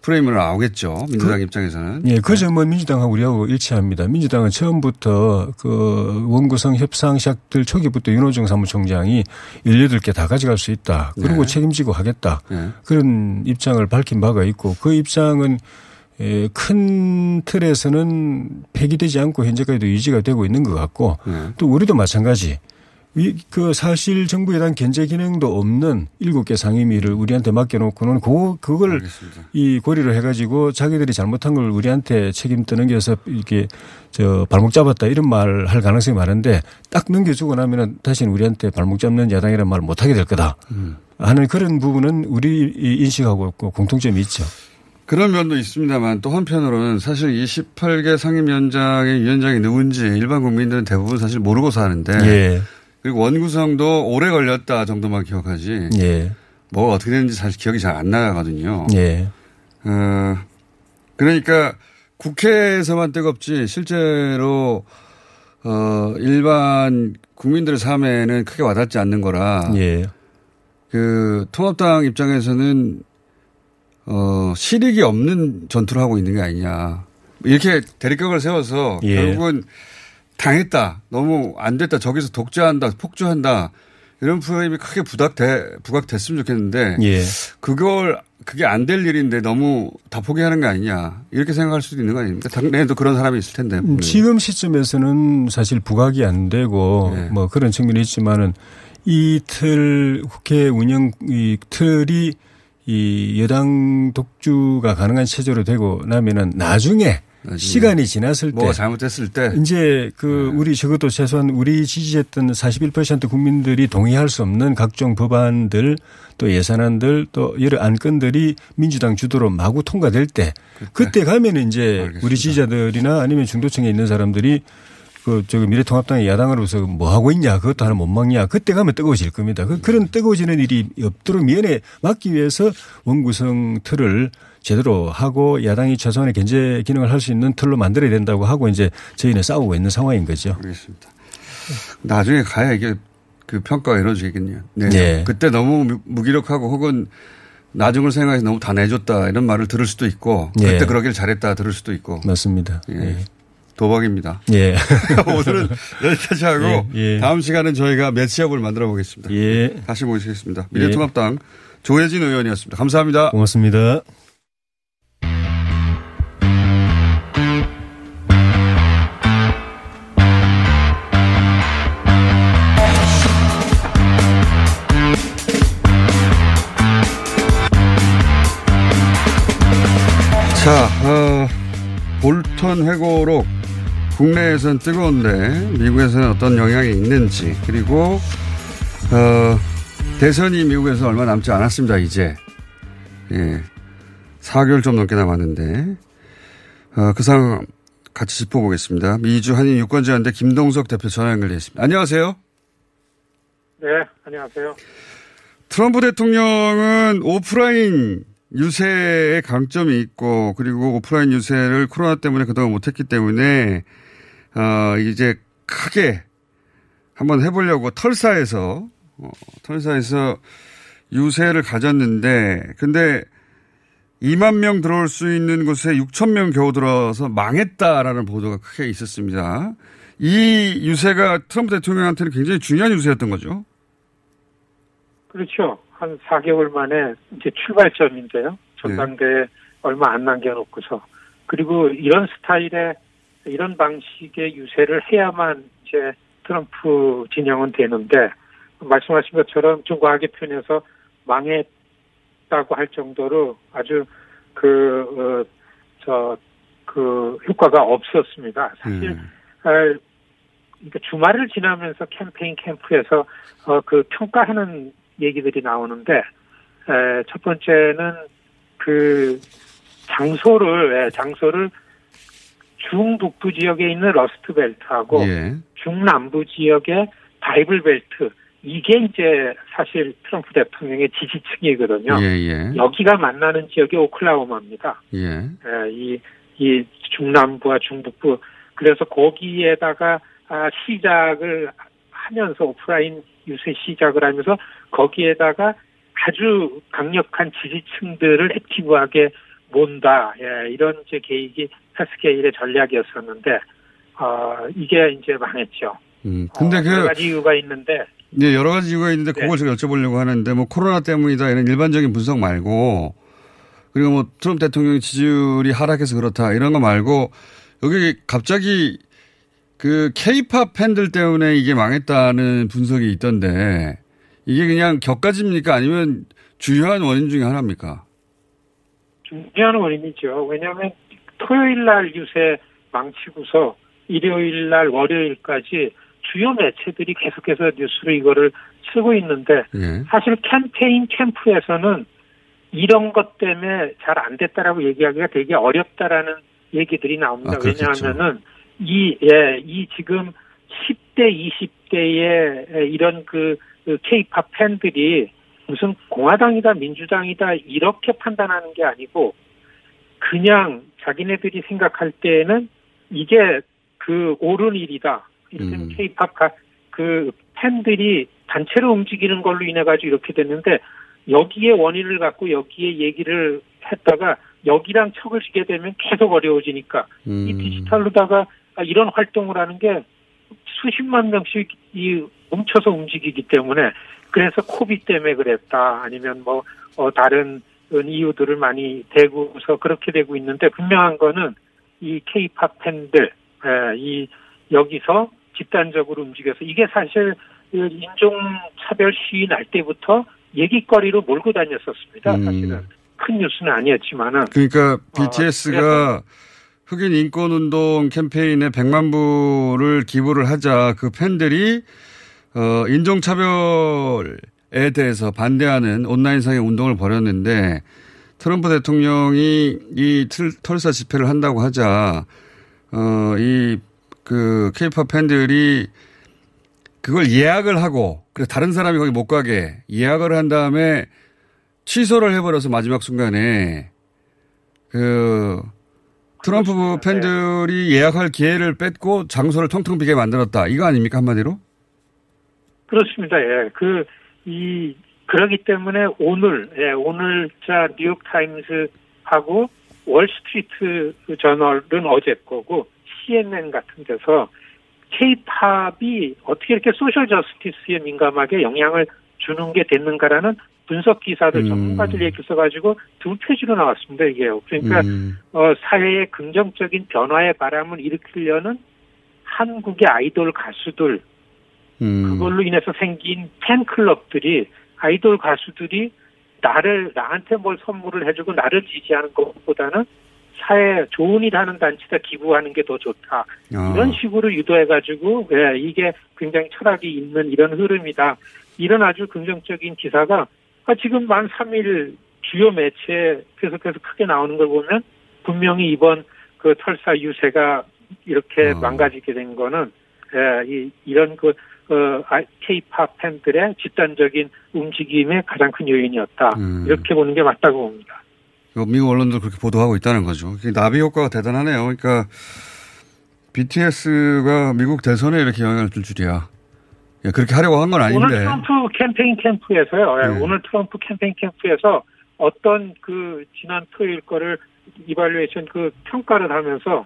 프레임으로 나오겠죠. 민주당 그- 입장에서는. 예, 그 점은 민주당하고 우리하고 일치합니다. 민주당은 처음부터 그 원구성 협상 시작될 초기부터 윤호중 사무총장이 18개 다 가져갈 수 있다. 그리고 네. 책임지고 하겠다. 네. 그런 입장을 밝힌 바가 있고 그 입장은 에, 큰 틀에서는 폐기되지 않고 현재까지도 유지가 되고 있는 것 같고 네. 또 우리도 마찬가지. 이, 그 사실 정부에 대한 견제 기능도 없는 일곱 개 상임위를 우리한테 맡겨놓고는 그, 그걸 이 고리를 해가지고 자기들이 잘못한 걸 우리한테 책임 떠넘겨서 이렇게 저 발목 잡았다 이런 말 할 가능성이 많은데 딱 넘겨주고 나면은 다시는 우리한테 발목 잡는 야당이라는 말 못하게 될 거다 하는 그런 부분은 우리 이 인식하고 있고 공통점이 있죠. 그런 면도 있습니다만 또 한편으로는 사실 28개 상임위원장의 위원장이 누군지 일반 국민들은 대부분 사실 모르고 사는데 예. 그리고 원구성도 오래 걸렸다 정도만 기억하지 예. 뭐가 어떻게 됐는지 사실 기억이 잘 안 나거든요. 예. 어, 그러니까 국회에서만 뜨겁지 실제로 어, 일반 국민들의 삶에는 크게 와닿지 않는 거라 예. 그 통합당 입장에서는 어, 실익이 없는 전투를 하고 있는 게 아니냐. 이렇게 대립각을 세워서 예. 결국은 당했다. 너무 안 됐다. 저기서 독재한다. 폭주한다. 이런 프레임이 크게 부각돼, 부각됐으면 좋겠는데. 예. 그걸, 그게 안 될 일인데 너무 다 포기하는 거 아니냐. 이렇게 생각할 수도 있는 거 아닙니까? 당내에도 그런 사람이 있을 텐데. 음, 지금 시점에서는 사실 부각이 안 되고 네. 뭐 그런 측면이 있지만은 이틀 국회 운영 이 틀이 이 여당 독주가 가능한 체제로 되고 나면은 나중에 시간이 지났을 때 뭐가 잘못됐을 때. 이제 그 우리 적어도 최소한 우리 지지했던 41% 국민들이 동의할 수 없는 각종 법안들 또 예산안들 또 여러 안건들이 민주당 주도로 마구 통과될 때 그때. 가면 이제 우리 지지자들이나 아니면 중도층에 있는 사람들이 그 저기 미래통합당의 야당으로서 뭐 하고 있냐 그것도 하나 못 막냐 그때 가면 뜨거워질 겁니다. 그 그런 뜨거워지는 일이 없도록 미연에 막기 위해서 원구성 틀을 제대로 하고 야당이 최소한의 견제 기능을 할 수 있는 틀로 만들어야 된다고 하고 이제 저희는 싸우고 있는 상황인 거죠. 알겠습니다. 나중에 가야 이게 그 평가가 이루어지겠네요. 네. 네. 그때 너무 무- 무기력하고 혹은 나중을 생각해서 너무 다 내줬다 이런 말을 들을 수도 있고 예. 그때 그러길 잘했다 들을 수도 있고 맞습니다. 예. 도박입니다. 예. 오늘은 여기까지 하고 예, 예. 다음 시간은 저희가 매치업을 만들어 보겠습니다. 예. 다시 모시겠습니다. 미래통합당 조혜진 의원이었습니다. 감사합니다. 고맙습니다. 자, 어, 볼턴 회고록 국내에선 뜨거운데 미국에서는 어떤 영향이 있는지 그리고 어, 대선이 미국에서 얼마 남지 않았습니다. 이제 예, 4개월 좀 넘게 남았는데 어, 그 상황 같이 짚어보겠습니다. 미주 한인 유권자연대 김동석 대표 전화 연결되어 있습니다. 안녕하세요. 네, 안녕하세요. 트럼프 대통령은 오프라인 유세에 강점이 있고 그리고 오프라인 유세를 코로나 때문에 그동안 못했기 때문에 어 이제 크게 한번 해보려고 털사에서 어, 털사에서 유세를 가졌는데 근데 2만 명 들어올 수 있는 곳에 6천 명 겨우 들어서 망했다라는 보도가 크게 있었습니다. 이 유세가 트럼프 대통령한테는 굉장히 중요한 유세였던 거죠. 그렇죠. 한 4개월 만에 이제 출발점인데요. 전당대회 얼마 안 남겨놓고서. 그리고 이런 스타일의, 이런 방식의 유세를 해야만 이제 트럼프 진영은 되는데, 말씀하신 것처럼 좀 과하게 표현해서 망했다고 할 정도로 아주 그, 어, 저, 그 효과가 없었습니다. 사실, 음. 어, 그러니까 주말을 지나면서 캠페인 캠프에서 어, 그 평가하는 얘기들이 나오는데 에, 첫 번째는 그 장소를 예, 장소를 중북부 지역에 있는 Rust Belt하고 예. 중남부 지역의 Bible Belt 이게 이제 사실 트럼프 대통령의 지지층이거든요. 예, 예. 여기가 만나는 지역이 오클라호마입니다. 예. 예, 이, 이 중남부와 중북부 그래서 거기에다가 아, 시작을 하면서 오프라인 유세 시작을 하면서 거기에다가 아주 강력한 지지층들을 액티브하게 몬다 예, 이런 이제 계획이 패스케일의 전략이었었는데 어, 이게 이제 망했죠. 음. 근데 어, 그, 여러 가지 이유가 있는데 네, 여러 가지 이유가 있는데 네. 그걸 제가 여쭤보려고 하는데 뭐 코로나 때문이다 이런 일반적인 분석 말고 그리고 뭐 트럼프 대통령의 지지율이 하락해서 그렇다 이런 거 말고 여기 갑자기 그 케이팝 팬들 때문에 이게 망했다는 분석이 있던데 이게 그냥 격가집니까 아니면 주요한 원인 중에 하나입니까? 중요한 원인이죠. 왜냐하면 토요일 날 유세 망치고서 일요일 날 월요일까지 주요 매체들이 계속해서 뉴스로 이거를 쓰고 있는데 예. 사실 캠페인 캠프에서는 이런 것 때문에 잘 안 됐다라고 얘기하기가 되게 어렵다라는 얘기들이 나옵니다. 아, 그렇겠죠. 왜냐하면은 이, 예, 이 지금 10대, 20대의 이런 그, 그 K-팝 팬들이 무슨 공화당이다, 민주당이다, 이렇게 판단하는 게 아니고, 그냥 자기네들이 생각할 때에는 이게 그 옳은 일이다. 이를테면 K-팝 가- 그 팬들이 단체로 움직이는 걸로 인해 가지고 이렇게 됐는데 여기에 원인을 갖고 여기에 얘기를 했다가 여기랑 척을 지게 되면 계속 어려워지니까 이 음. 디지털로다가 아, 이런 활동을 하는 게 수십만 명씩 이 뭉쳐서 움직이기 때문에 그래서 코비 때문에 그랬다 아니면 뭐 어, 다른 이유들을 많이 대고서 그렇게 되고 있는데 분명한 거는 이 케이팝 팬들 에, 이 여기서 집단적으로 움직여서 이게 사실 그 인종차별 시위 날 때부터 얘기거리로 몰고 다녔었습니다. 음. 사실은 큰 뉴스는 아니었지만은 그러니까 BTS가 흑인 인권 운동 캠페인에 100만 불을 기부를 하자 그 팬들이 어 인종차별에 대해서 반대하는 온라인상의 운동을 벌였는데 트럼프 대통령이 이 틀, 털사 집회를 한다고 하자 어 이그 케이팝 팬들이 그걸 예약을 하고 그래서 다른 사람이 거기 못 가게 예약을 한 다음에 취소를 해버려서 마지막 순간에 그 트럼프 팬들이 예약할 기회를 뺏고 장소를 텅텅 비게 만들었다. 이거 아닙니까 한마디로? 그렇습니다. 예. 그, 이, 그러기 때문에 오늘, 예, 오늘 자 뉴욕 타임스하고 월스트리트 저널은 어제 거고 CNN 같은 데서 K-팝이 어떻게 이렇게 social justice에 민감하게 영향을 주는 게 됐는가라는 분석 기사들 음. 전문가들 얘기 써가지고 두 페이지로 나왔습니다 이게요. 그러니까 음. 어, 사회의 긍정적인 변화의 바람을 일으키려는 한국의 아이돌 가수들 음. 그걸로 인해서 생긴 팬클럽들이 아이돌 가수들이 나를 나한테 뭘 선물을 해주고 나를 지지하는 것보다는 사회 좋은 일 하는 단체다 기부하는 게 더 좋다 아. 이런 식으로 유도해가지고 예, 이게 굉장히 철학이 있는 이런 흐름이다 이런 아주 긍정적인 기사가 아, 지금 만 3일 주요 매체에 계속해서 크게 나오는 걸 보면 분명히 이번 그 털사 유세가 이렇게 어. 망가지게 된 거는 예, 이, 이런 그 어, 아, K-팝 팬들의 집단적인 움직임의 가장 큰 요인이었다. 음. 이렇게 보는 게 맞다고 봅니다. 그 미국 언론도 그렇게 보도하고 있다는 거죠. 나비 효과가 대단하네요. 그러니까 BTS가 미국 대선에 이렇게 영향을 줄 줄이야. 야, 그렇게 하려고 한건 오늘 아닌데. 트럼프 캠페인 캠프에서요. 예, 네. 오늘 트럼프 캠페인 캠프에서 어떤 그 지난 토요일 거를 이발루에이션 그 평가를 하면서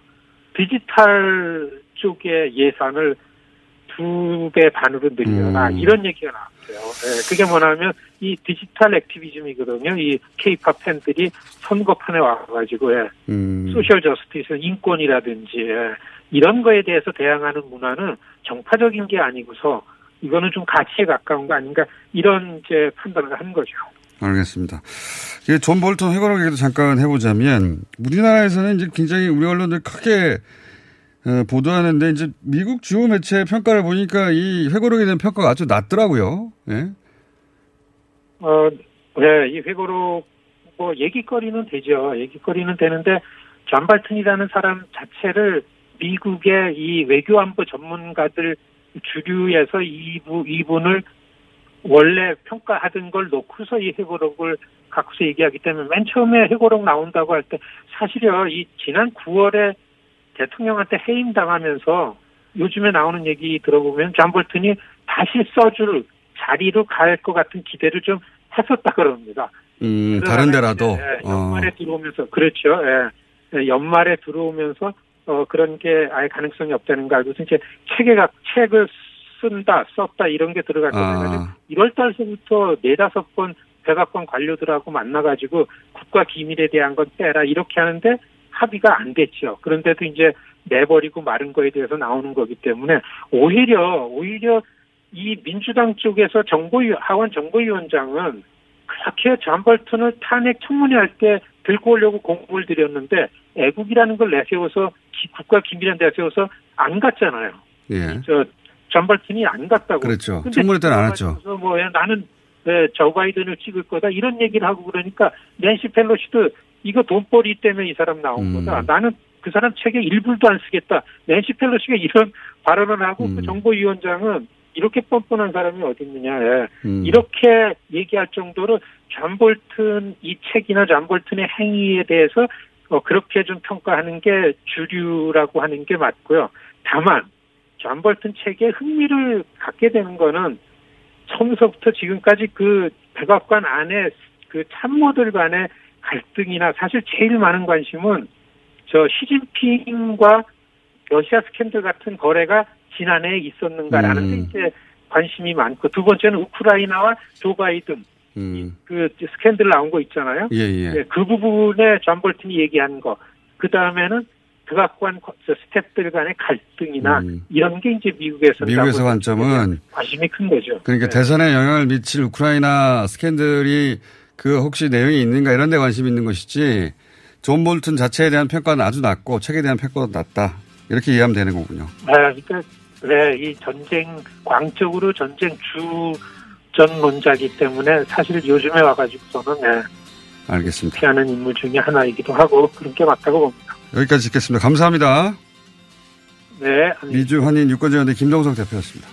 디지털 쪽의 예산을 두 배 반으로 늘려라 음. 이런 얘기가 나왔어요. 예, 그게 뭐냐면 이 디지털 activism이거든요. 이 케이팝 팬들이 선거판에 와가지고 예, 음. social justice, 인권이라든지 예, 이런 거에 대해서 대항하는 문화는 정파적인 게 아니고서 이거는 좀 가치에 가까운 거 아닌가 이런 이제 판단을 한 거죠. 알겠습니다. 이 존 볼턴 회고록 얘기도 잠깐 해보자면 우리나라에서는 이제 굉장히 우리 언론들 크게 어, 보도하는데 이제 미국 주요 매체 평가를 보니까 이 회고록에 대한 평가가 아주 낮더라고요. 예. 어, 네, 이 회고록 뭐 얘기거리는 되죠. 얘기거리는 되는데 존 볼튼이라는 사람 자체를 미국의 이 외교안보 전문가들 주류에서 이부 이분을 원래 평가하던 걸 놓고서 이 회고록을 갖고서 얘기하기 때문에 맨 처음에 회고록 나온다고 할 때 사실요 이 지난 9월에 대통령한테 해임 당하면서 요즘에 나오는 얘기 들어보면 존 볼튼이 다시 써줄 자리로 갈 것 같은 기대를 좀 했었다 그럽니다. 음, 다른 데라도. 예, 어. 연말에 들어오면서 그렇죠. 예. 예, 연말에 들어오면서 어 그런 게 아예 가능성이 없다는 거 알고서 이제 책에가 책을 쓴다, 썼다 이런 게 들어갈 거같아 아, 1월 달서부터 네다섯 번 백악관 관료들하고 만나가지고 국가 기밀에 대한 건 빼라 이렇게 하는데 합의가 안 됐죠. 그런데도 이제 내버리고 마른 거에 대해서 나오는 거기 때문에 오히려 오히려 이 민주당 쪽에서 정보위 하원 정보위원장은 그렇게 존 볼튼을 탄핵 청문회 할 때 들고 오려고 공을 들였는데 애국이라는 걸 내세워서 기- 국가 기밀에 내세워서 안 갔잖아요. 예. 저 존 볼튼이 안 갔다고. 그렇죠. 청문회 때는 안 했죠. 그래서 뭐 예, 나는 예, 저 바이든을 찍을 거다 이런 얘기를 하고 그러니까 낸시 펠로시도 이거 돈벌이 때문에 이 사람 나온 음. 거다. 나는 그 사람 책에 일불도 안 쓰겠다. 낸시 펠로시가 이런 발언을 하고 음. 그 정보위원장은 이렇게 뻔뻔한 사람이 어디 있느냐. 예. 음. 이렇게 얘기할 정도로 존 볼튼 이 책이나 존 볼튼의 행위에 대해서 어, 그렇게 좀 평가하는 게 주류라고 하는 게 맞고요. 다만 존 볼튼 책에 흥미를 갖게 되는 거는 처음서부터 지금까지 그 백악관 안에 그 참모들 간의 갈등이나 사실 제일 많은 관심은 저 시진핑과 러시아 스캔들 같은 거래가 지난해에 있었는가라는 데 음. 이제 관심이 많고 두 번째는 우크라이나와 조 바이든 음. 그 스캔들 나온 거 있잖아요. 예, 예. 예, 그 부분에 존 볼튼이 얘기한 거. 그 다음에는 백악관 거- 저 스태프들 간의 갈등이나 이런 게 이제 미국에서 음. 미국에서 관점은 관심이 큰 거죠. 그러니까 네. 대선에 영향을 미칠 우크라이나 스캔들이 그 혹시 내용이 있는가 이런 데 관심이 있는 것이지 존 볼튼 자체에 대한 평가는 아주 낮고 책에 대한 평가도 낮다. 이렇게 이해하면 되는 거군요. 아, 그러니까 네, 이 전쟁 광적으로 전쟁 주전론자기 때문에 사실 요즘에 와가지고서는 네, 알겠습니다. 피하는 인물 중에 하나이기도 하고 그런 게 맞다고 봅니다. 여기까지 듣겠습니다. 감사합니다. 네, 미주 한인 유권자연대 김동석 대표였습니다.